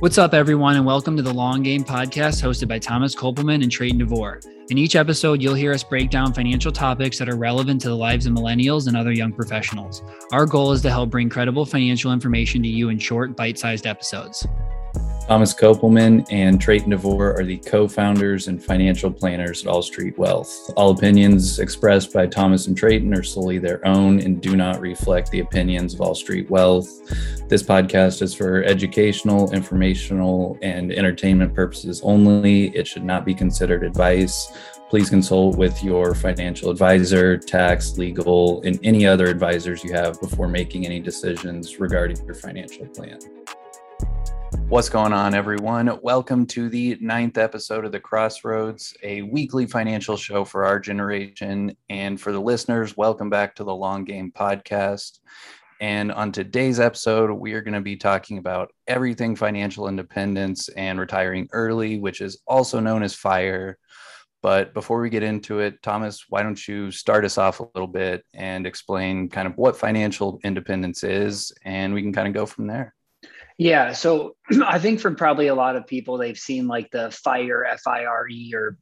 What's up, everyone, and welcome to the Long Game Podcast hosted by Thomas Kopelman and Trayton DeVore. In each episode, you'll hear us break down financial topics that are relevant to the lives of millennials and other young professionals. Our goal is to help bring credible financial information to you in short, bite sized episodes. Thomas Kopelman and Trayton DeVore are the co founders and financial planners at All Street Wealth. All opinions expressed by Thomas and Trayton are solely their own and do not reflect the opinions of All Street Wealth. This podcast is for educational, informational, and entertainment purposes only. It should not be considered advice. Please consult with your financial advisor, tax, legal, and any other advisors you have before making any decisions regarding your financial plan. What's going on, everyone? Welcome to the ninth episode of The Crossroads, a weekly financial show for our generation. And for the listeners, welcome back to the Long Game Podcast. And on today's episode, we are going to be talking about everything financial independence and retiring early, which is also known as FIRE. But before we get into it, Thomas, why don't you start us off a little bit and explain kind of what financial independence is, and we can kind of go from there. Yeah. So I think for probably a lot of people, they've seen like the fire, F I R E, or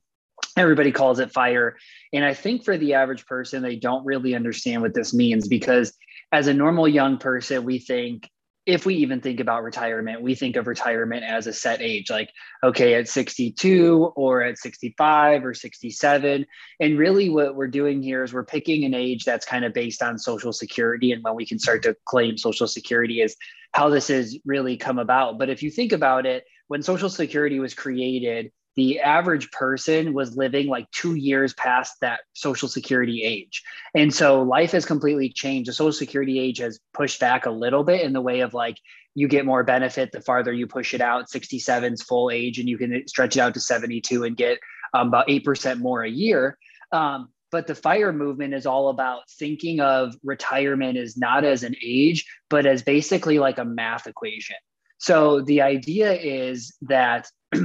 everybody calls it fire. And I think for the average person, they don't really understand what this means because as a normal young person, we think if we even think about retirement, we think of retirement as a set age, like, okay, at 62 or at 65 or 67. And really, what we're doing here is we're picking an age that's kind of based on Social Security and when we can start to claim Social Security is how this has really come about. But if you think about it, when Social Security was created, the average person was living like two years past that social security age. And so life has completely changed. The social security age has pushed back a little bit in the way of like you get more benefit the farther you push it out. 67's full age, and you can stretch it out to 72 and get um, about 8% more a year. Um, but the fire movement is all about thinking of retirement as not as an age, but as basically like a math equation. So the idea is that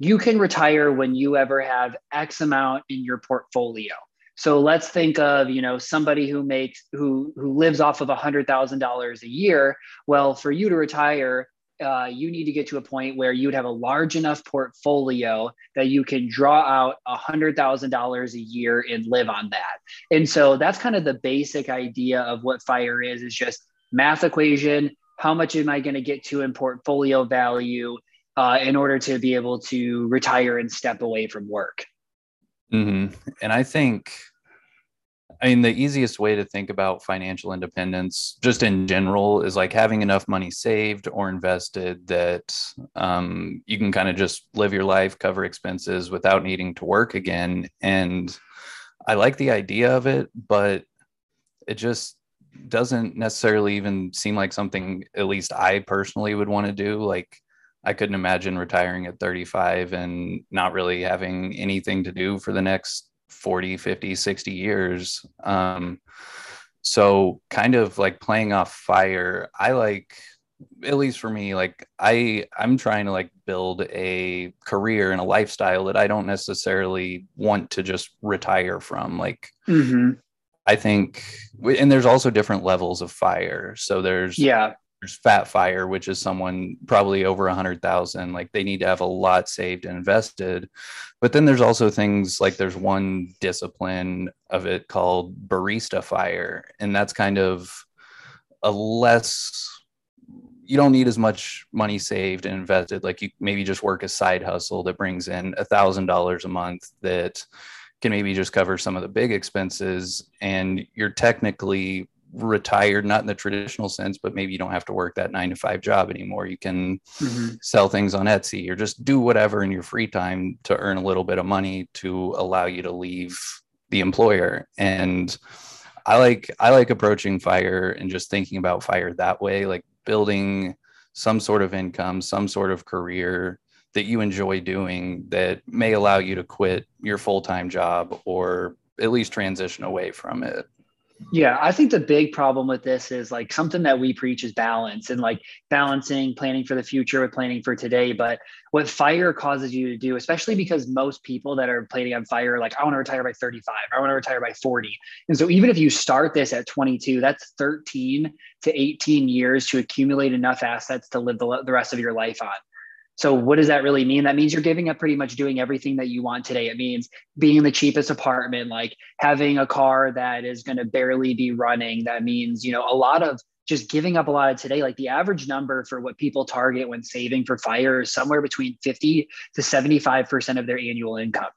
you can retire when you ever have X amount in your portfolio. So let's think of you know somebody who makes who who lives off of hundred thousand dollars a year. Well, for you to retire, uh, you need to get to a point where you'd have a large enough portfolio that you can draw out a hundred thousand dollars a year and live on that. And so that's kind of the basic idea of what fire is. Is just math equation. How much am I going to get to in portfolio value? Uh, in order to be able to retire and step away from work. Mm-hmm. And I think, I mean, the easiest way to think about financial independence, just in general, is like having enough money saved or invested that um, you can kind of just live your life, cover expenses without needing to work again. And I like the idea of it, but it just doesn't necessarily even seem like something, at least I personally would want to do. Like, I couldn't imagine retiring at 35 and not really having anything to do for the next 40, 50, 60 years. Um, so kind of like playing off fire, I like at least for me like i i'm trying to like build a career and a lifestyle that i don't necessarily want to just retire from like mm-hmm. i think and there's also different levels of fire so there's yeah there's fat fire which is someone probably over a hundred thousand like they need to have a lot saved and invested. But then there's also things like there's one discipline of it called barista fire and that's kind of a less you don't need as much money saved and invested. Like you maybe just work a side hustle that brings in a thousand dollars a month that can maybe just cover some of the big expenses and you're technically retired, not in the traditional sense, but maybe you don't have to work that nine to five job anymore. You can mm-hmm. sell things on Etsy or just do whatever in your free time to earn a little bit of money to allow you to leave the employer. And I like I like approaching fire and just thinking about fire that way, like building some sort of income, some sort of career that you enjoy doing that may allow you to quit your full-time job or at least transition away from it. Yeah, I think the big problem with this is like something that we preach is balance and like balancing planning for the future with planning for today. But what fire causes you to do, especially because most people that are planning on fire, like, I want to retire by 35, I want to retire by 40. And so even if you start this at 22, that's 13 to 18 years to accumulate enough assets to live the, the rest of your life on. So what does that really mean? That means you're giving up pretty much doing everything that you want today. It means being in the cheapest apartment, like having a car that is going to barely be running. That means, you know, a lot of just giving up a lot of today. Like the average number for what people target when saving for fire is somewhere between 50 to 75% of their annual income.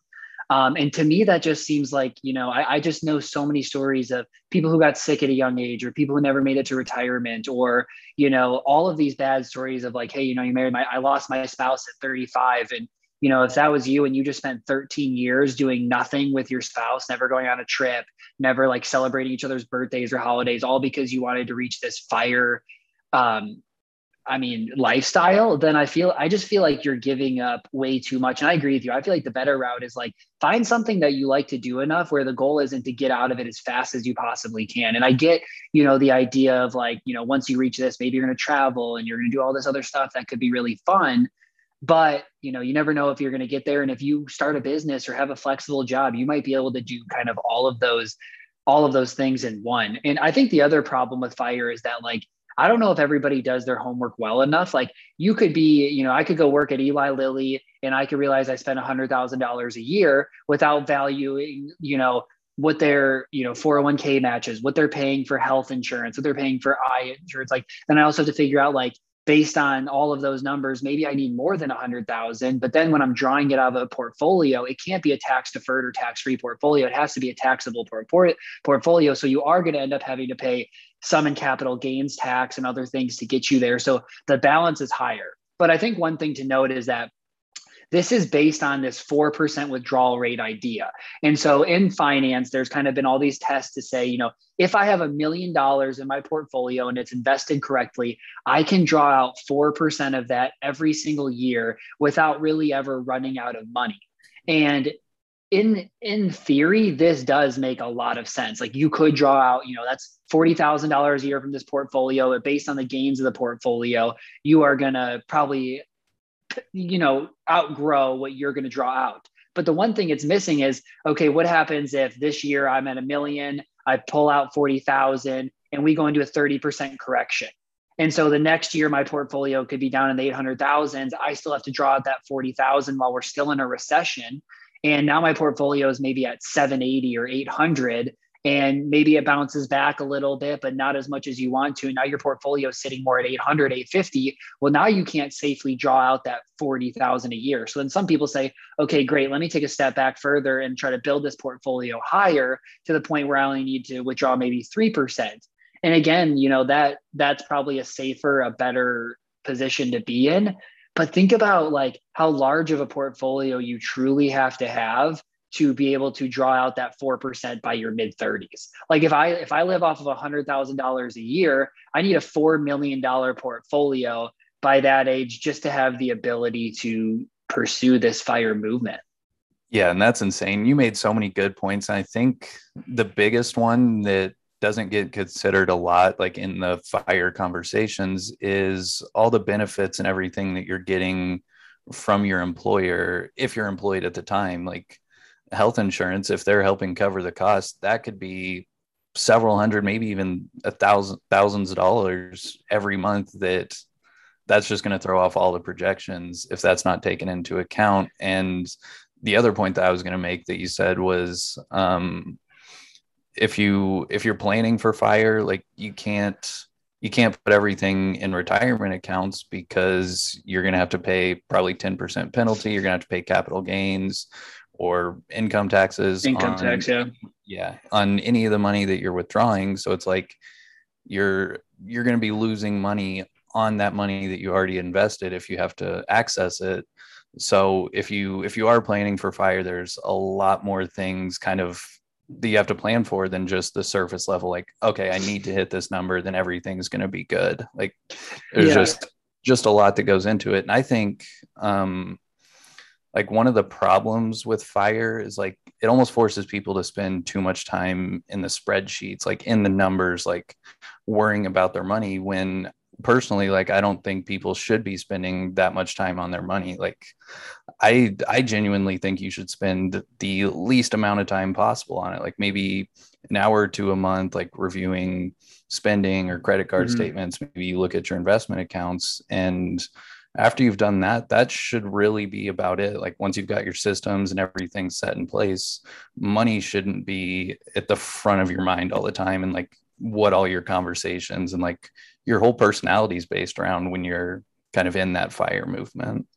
Um, and to me, that just seems like, you know, I, I, just know so many stories of people who got sick at a young age or people who never made it to retirement or, you know, all of these bad stories of like, hey, you know, you married my, I lost my spouse at 35. And, you know, if that was you and you just spent 13 years doing nothing with your spouse, never going on a trip, never like celebrating each other's birthdays or holidays, all because you wanted to reach this fire um, I mean, lifestyle, then I feel I just feel like you're giving up way too much. And I agree with you. I feel like the better route is like find something that you like to do enough where the goal isn't to get out of it as fast as you possibly can. And I get, you know, the idea of like, you know, once you reach this, maybe you're going to travel and you're going to do all this other stuff that could be really fun. But, you know, you never know if you're going to get there. And if you start a business or have a flexible job, you might be able to do kind of all of those all of those things in one. And I think the other problem with fire is that like I don't know if everybody does their homework well enough. Like you could be, you know, I could go work at Eli Lilly and I could realize I spent a hundred thousand dollars a year without valuing, you know, what their, you know, 401k matches, what they're paying for health insurance, what they're paying for eye insurance. Like, then I also have to figure out like based on all of those numbers, maybe I need more than a hundred thousand. But then when I'm drawing it out of a portfolio, it can't be a tax deferred or tax free portfolio. It has to be a taxable portfolio. So you are going to end up having to pay some in capital gains tax and other things to get you there. So the balance is higher. But I think one thing to note is that this is based on this 4% withdrawal rate idea. And so in finance, there's kind of been all these tests to say, you know, if I have a million dollars in my portfolio and it's invested correctly, I can draw out 4% of that every single year without really ever running out of money. And in in theory this does make a lot of sense like you could draw out you know that's $40,000 a year from this portfolio but based on the gains of the portfolio you are going to probably you know outgrow what you're going to draw out. But the one thing it's missing is okay what happens if this year i'm at a million i pull out 40,000 and we go into a 30% correction? And so the next year my portfolio could be down in the 800,000 I still have to draw out that 40,000 while we're still in a recession. And now my portfolio is maybe at 780 or 800 and maybe it bounces back a little bit but not as much as you want to. And now your portfolio is sitting more at 800 850 well now you can't safely draw out that 40000 a year. So then some people say okay great let me take a step back further and try to build this portfolio higher to the point where i only need to withdraw maybe 3% and again you know that that's probably a safer a better position to be in. But think about like how large of a portfolio you truly have to have to be able to draw out that 4% by your mid 30s. Like if I if I live off of $100,000 a year, I need a 4 million dollar portfolio by that age just to have the ability to pursue this fire movement. Yeah, and that's insane. You made so many good points. I think the biggest one that doesn't get considered a lot like in the fire conversations is all the benefits and everything that you're getting from your employer if you're employed at the time like health insurance if they're helping cover the cost that could be several hundred maybe even a thousand thousands of dollars every month that that's just going to throw off all the projections if that's not taken into account. And the other point that i was going to make that you said was um, if you if you're planning for fire like you can't you can't put everything in retirement accounts because you're going to have to pay probably 10% penalty you're going to have to pay capital gains or income taxes income on, tax yeah. Yeah on any of the money that you're withdrawing. So it's like you're you're going to be losing money on that money that you already invested if you have to access it. So if you if you are planning for fire there's a lot more things kind of that you have to plan for than just the surface level like okay i need to hit this number then everything's going to be good. Like there's yeah. just just a lot that goes into it. And i think um like one of the problems with fire is like it almost forces people to spend too much time in the spreadsheets like in the numbers like worrying about their money when personally like i don't think people should be spending that much time on their money. Like i i genuinely think you should spend the least amount of time possible on it. Like maybe an hour to a month like reviewing spending or credit card mm-hmm. statements. Maybe you look at your investment accounts and after you've done that, that should really be about it. Like once you've got your systems and everything set in place, money shouldn't be at the front of your mind all the time and like what all your conversations and like your whole personality is based around when you're kind of in that fire movement.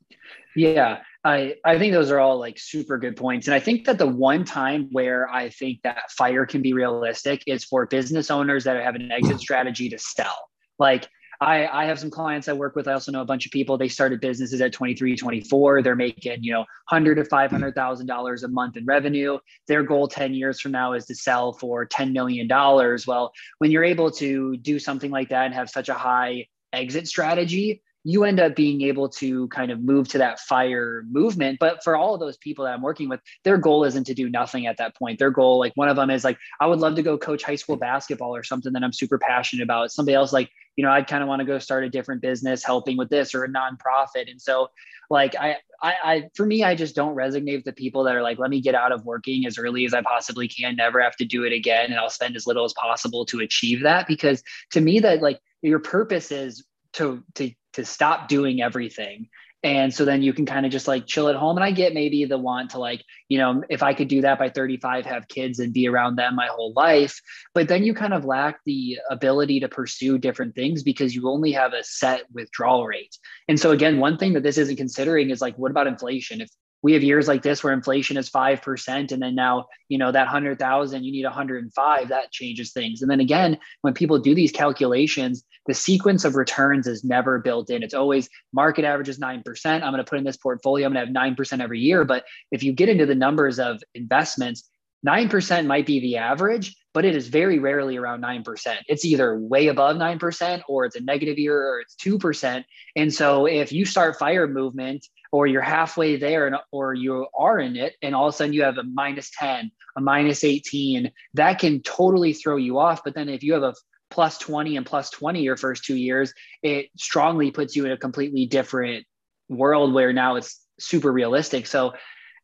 Yeah, I, I think those are all like super good points. And I think that the one time where I think that fire can be realistic is for business owners that have an exit strategy to sell. Like I, I have some clients I work with. I also know a bunch of people. They started businesses at 23, 24. They're making, you know, hundred to five hundred thousand dollars a month in revenue. Their goal 10 years from now is to sell for $10 million. Well, when you're able to do something like that and have such a high exit strategy, you end up being able to kind of move to that fire movement. But for all of those people that I'm working with, their goal isn't to do nothing at that point. Their goal, like one of them is like, I would love to go coach high school basketball or something that I'm super passionate about. Somebody else like, you know, I'd kind of want to go start a different business helping with this or a nonprofit. And so like I, I, I, for me, I just don't resonate with the people that are like, let me get out of working as early as I possibly can, never have to do it again. And I'll spend as little as possible to achieve that. Because to me, that like your purpose is to, to to stop doing everything. And so then you can kind of just like chill at home. And i get maybe the want to like you know if i could do that by 35 have kids and be around them my whole life. But then you kind of lack the ability to pursue different things because you only have a set withdrawal rate. And so again one thing that this isn't considering is like what about inflation? If we have years like this where inflation is 5% and then now you know that 100000 you need 105 that changes things. And then again when people do these calculations the sequence of returns is never built in it's always market average is 9% i'm going to put in this portfolio i'm going to have 9% every year but if you get into the numbers of investments 9% might be the average, but it is very rarely around 9%. It's either way above 9% or it's a negative year or it's 2%. And so if you start fire movement or you're halfway there and, or you are in it and all of a sudden you have a minus 10, a minus 18, that can totally throw you off. But then if you have a plus 20 and plus 20 your first two years, it strongly puts you in a completely different world where now it's super realistic. So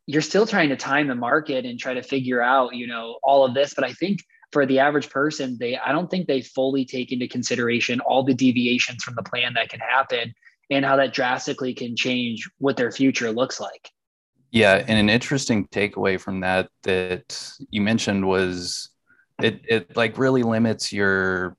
you're still trying to time the market and try to figure out, you know, all of this. But I think for the average person, they I don't think they fully take into consideration all the deviations from the plan that can happen and how that drastically can change what their future looks like. Yeah, and an interesting takeaway from that that you mentioned was it it like really limits your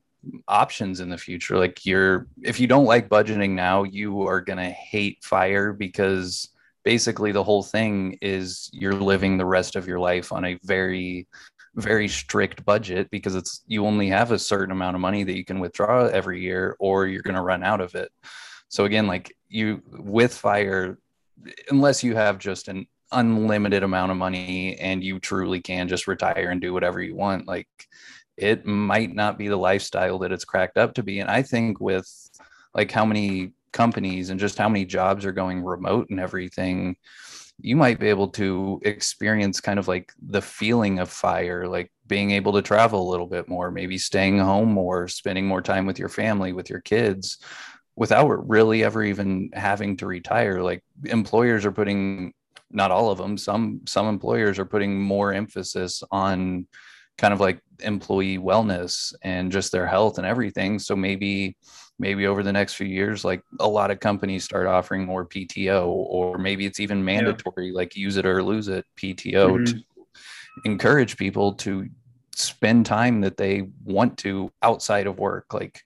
options in the future. Like you're if you don't like budgeting now, you are going to hate fire because basically the whole thing is you're living the rest of your life on a very very strict budget because it's you only have a certain amount of money that you can withdraw every year or you're going to run out of it so again like you with fire unless you have just an unlimited amount of money and you truly can just retire and do whatever you want like it might not be the lifestyle that it's cracked up to be. And i think with like how many companies and just how many jobs are going remote and everything you might be able to experience kind of like the feeling of fire like being able to travel a little bit more maybe staying home more spending more time with your family with your kids without really ever even having to retire. Like employers are putting not all of them some some employers are putting more emphasis on kind of like employee wellness and just their health and everything so maybe maybe over the next few years like a lot of companies start offering more pto or maybe it's even mandatory yeah. like use it or lose it pto mm-hmm. to encourage people to spend time that they want to outside of work like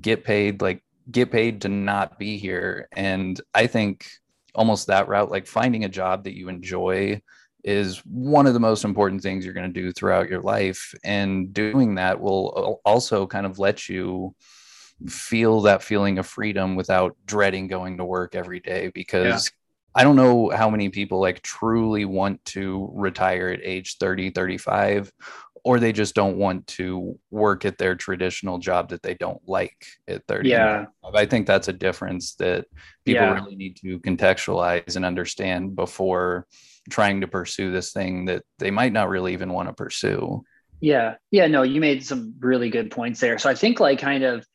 get paid like get paid to not be here and i think almost that route like finding a job that you enjoy is one of the most important things you're going to do throughout your life and doing that will also kind of let you feel that feeling of freedom without dreading going to work every day because yeah. I don't know how many people like truly want to retire at age 30, 35, or they just don't want to work at their traditional job that they don't like at 30. Yeah. I think that's a difference that people yeah. really need to contextualize and understand before trying to pursue this thing that they might not really even want to pursue. Yeah. Yeah. No, you made some really good points there. So I think, like, kind of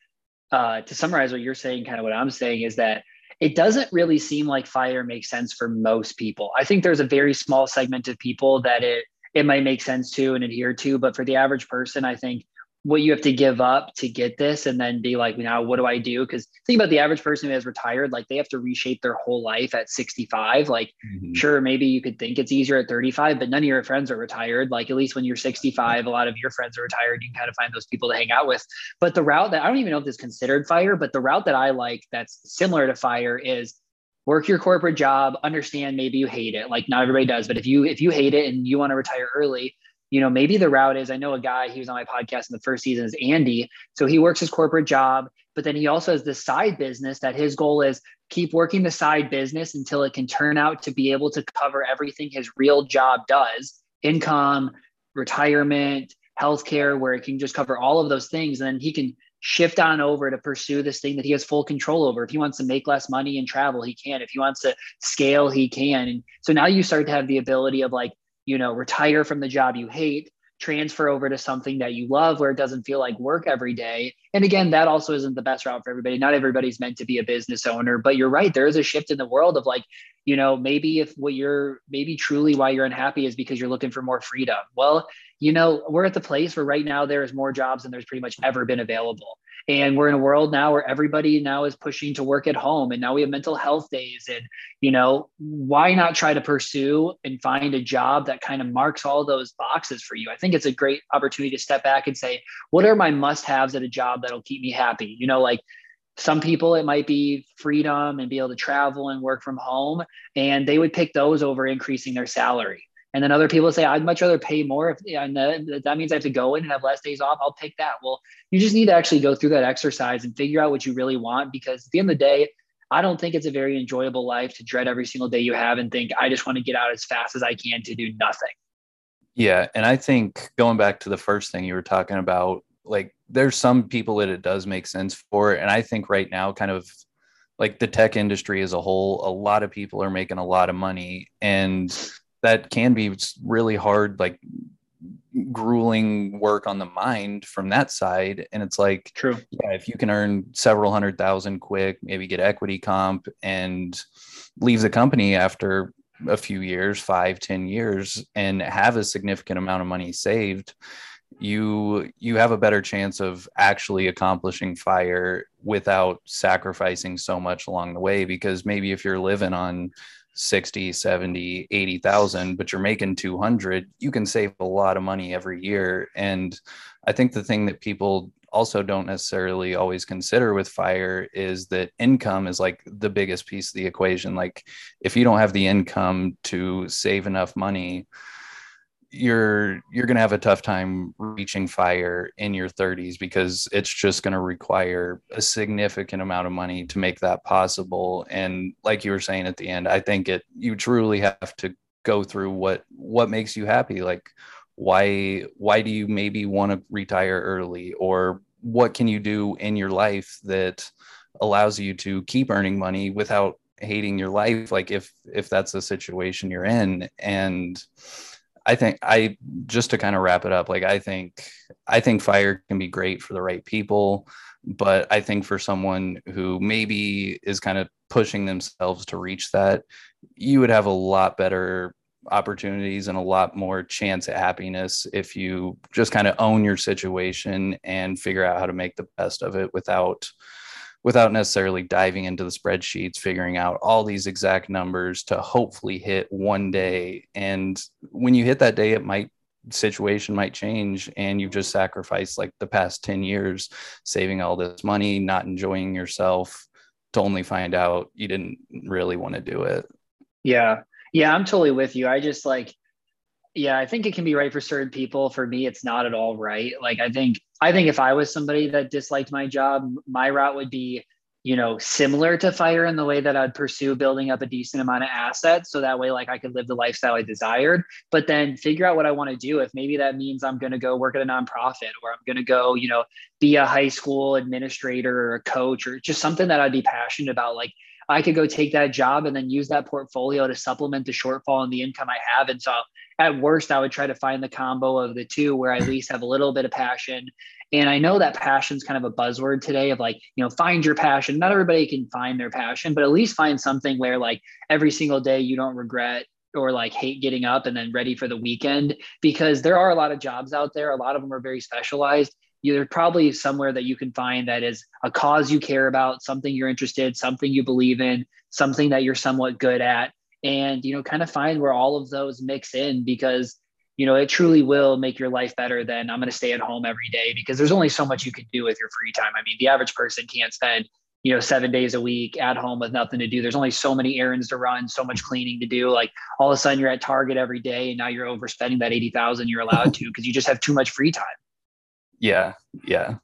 uh, to summarize what you're saying, kind of what I'm saying is that it doesn't really seem like fire makes sense for most people. I think there's a very small segment of people that it it might make sense to and adhere to, but for the average person, I think what you have to give up to get this and then be like now what do i do? Because think about the average person who has retired like they have to reshape their whole life at 65 like mm-hmm. sure maybe you could think it's easier at 35 but none of your friends are retired. Like at least when you're 65 a lot of your friends are retired. You can kind of find those people to hang out with. But the route that i don't even know if this is considered fire but the route that i like that's similar to fire is work your corporate job understand maybe you hate it like not everybody does but if you if you hate it and you want to retire early you know, maybe the route is I know a guy, he was on my podcast in the first season is Andy. So he works his corporate job, but then he also has this side business that his goal is keep working the side business until it can turn out to be able to cover everything his real job does income, retirement, healthcare, where it can just cover all of those things. And then he can shift on over to pursue this thing that he has full control over. If he wants to make less money and travel, he can. If he wants to scale, he can. And so now you start to have the ability of like, you know, retire from the job you hate, transfer over to something that you love where it doesn't feel like work every day. And again, that also isn't the best route for everybody. Not everybody's meant to be a business owner, but you're right. There is a shift in the world of like, you know, maybe if what you're maybe truly why you're unhappy is because you're looking for more freedom. Well, you know, we're at the place where right now there is more jobs than there's pretty much ever been available. And we're in a world now where everybody now is pushing to work at home. And now we have mental health days. And, you know, why not try to pursue and find a job that kind of marks all those boxes for you? I think it's a great opportunity to step back and say, what are my must haves at a job that'll keep me happy? You know, like some people it might be freedom and be able to travel and work from home and they would pick those over increasing their salary and then other people say, I'd much rather pay more. If and that means I have to go in and have less days off, I'll pick that. Well, you just need to actually go through that exercise and figure out what you really want. Because at the end of the day, I don't think it's a very enjoyable life to dread every single day you have and think, I just want to get out as fast as I can to do nothing. Yeah. And I think going back to the first thing you were talking about, like there's some people that it does make sense for. And I think right now, kind of like the tech industry as a whole, a lot of people are making a lot of money. And that can be really hard like grueling work on the mind from that side. And it's like true. yeah if you can earn several hundred thousand quick maybe get equity comp and leave the company after a few years five ten years and have a significant amount of money saved you you have a better chance of actually accomplishing fire without sacrificing so much along the way. Because maybe if you're living on 60 70 80,000 but you're making 200 you can save a lot of money every year. And i think the thing that people also don't necessarily always consider with fire is that income is like the biggest piece of the equation. Like if you don't have the income to save enough money you're you're going to have a tough time reaching fire in your 30s because it's just going to require a significant amount of money to make that possible. And like you were saying at the end i think it you truly have to go through what what makes you happy. Like why why do you maybe want to retire early? Or what can you do in your life that allows you to keep earning money without hating your life? Like if if that's the situation you're in. And I think I just to kind of wrap it up, like I think I think fire can be great for the right people, but I think for someone who maybe is kind of pushing themselves to reach that, you would have a lot better opportunities and a lot more chance at happiness if you just kind of own your situation and figure out how to make the best of it without without necessarily diving into the spreadsheets, figuring out all these exact numbers to hopefully hit one day. And when you hit that day, it might situation might change and you've just sacrificed like the past 10 years saving all this money, not enjoying yourself to only find out you didn't really want to do it. Yeah. Yeah, I'm totally with you. I just like yeah, I think it can be right for certain people. For me, it's not at all right. Like I think I think if I was somebody that disliked my job, my route would be, you know, similar to fire in the way that I'd pursue building up a decent amount of assets. So that way, like I could live the lifestyle I desired, but then figure out what I want to do. If maybe that means I'm going to go work at a nonprofit or I'm going to go, you know, be a high school administrator or a coach or just something that I'd be passionate about. Like I could go take that job and then use that portfolio to supplement the shortfall in the income I have. And so at worst, I would try to find the combo of the two where I at least have a little bit of passion. And I know that passion is kind of a buzzword today of like, you know, find your passion. Not everybody can find their passion, but at least find something where like every single day you don't regret or like hate getting up and then ready for the weekend because there are a lot of jobs out there. A lot of them are very specialized. there's probably somewhere that you can find that is a cause you care about, something you're interested, something you believe in, something that you're somewhat good at, and you know, kind of find where all of those mix in because you know it truly will make your life better than i'm going to stay at home every day because there's only so much you can do with your free time. I mean the average person can't spend you know seven days a week at home with nothing to do. There's only so many errands to run so much cleaning to do. Like all of a sudden you're at target every day and now you're overspending that 80000 you're allowed to because you just have too much free time. Yeah yeah.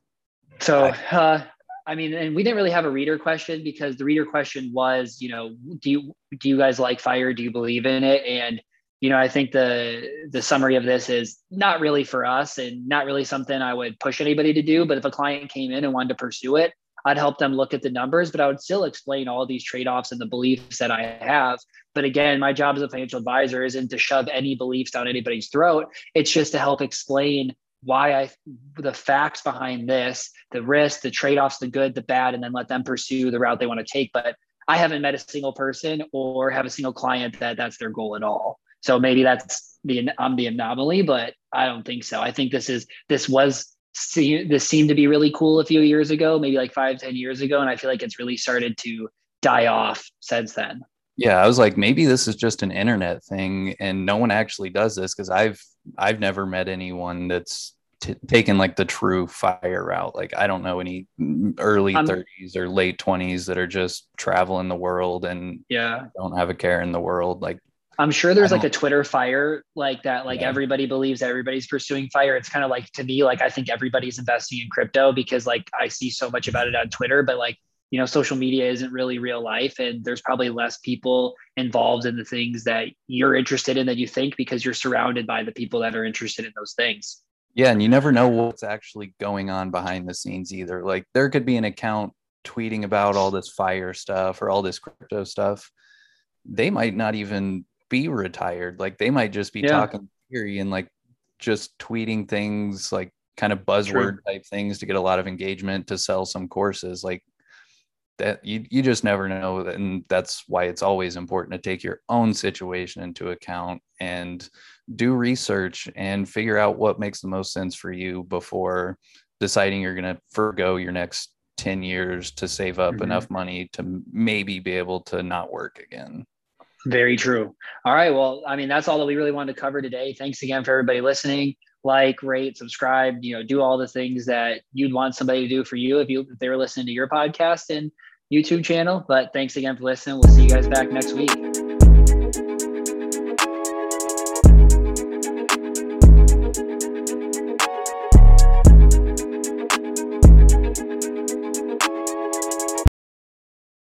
So uh, i mean and we didn't really have a reader question because the reader question was you know do you do you guys like fire do you believe in it and you know i think the the summary of this is not really for us and not really something i would push anybody to do but if a client came in and wanted to pursue it I'd help them look at the numbers, but I would still explain all these trade offs and the beliefs that I have. But again, my job as a financial advisor isn't to shove any beliefs down anybody's throat. It's just to help explain why I, the facts behind this, the risk, the trade offs, the good, the bad, and then let them pursue the route they want to take. But I haven't met a single person or have a single client that that's their goal at all. So maybe that's the I'm the anomaly, but I don't think so. I think this is this was see, this seemed to be really cool a few years ago, maybe like five, ten years ago. And I feel like it's really started to die off since then. Yeah, I was like, maybe this is just an internet thing, and no one actually does this because I've I've never met anyone that's t- taken like the true fire route. Like I don't know any early um, 30s or late 20s that are just traveling the world and yeah, don't have a care in the world. Like I'm sure there's like a Twitter fire like that, like yeah. everybody believes everybody's pursuing fire. It's kind of like to me, like I think everybody's investing in crypto because like I see so much about it on Twitter, but like, you know, social media isn't really real life. And there's probably less people involved in the things that you're interested in than you think because you're surrounded by the people that are interested in those things. Yeah. And you never know what's actually going on behind the scenes either. Like there could be an account tweeting about all this fire stuff or all this crypto stuff. They might not even be retired. Like they might just be yeah. talking theory and like just tweeting things like kind of buzzword True. type things to get a lot of engagement to sell some courses. Like that you you just never know. And that's why it's always important to take your own situation into account and do research and figure out what makes the most sense for you before deciding you're going to forego your next 10 years to save up mm-hmm. enough money to maybe be able to not work again. Very true. All right. Well, I mean, that's all that we really wanted to cover today. Thanks again for everybody listening. Like, rate, subscribe, you know, do all the things that you'd want somebody to do for you if you if they were listening to your podcast and YouTube channel. But thanks again for listening. We'll see you guys back next week.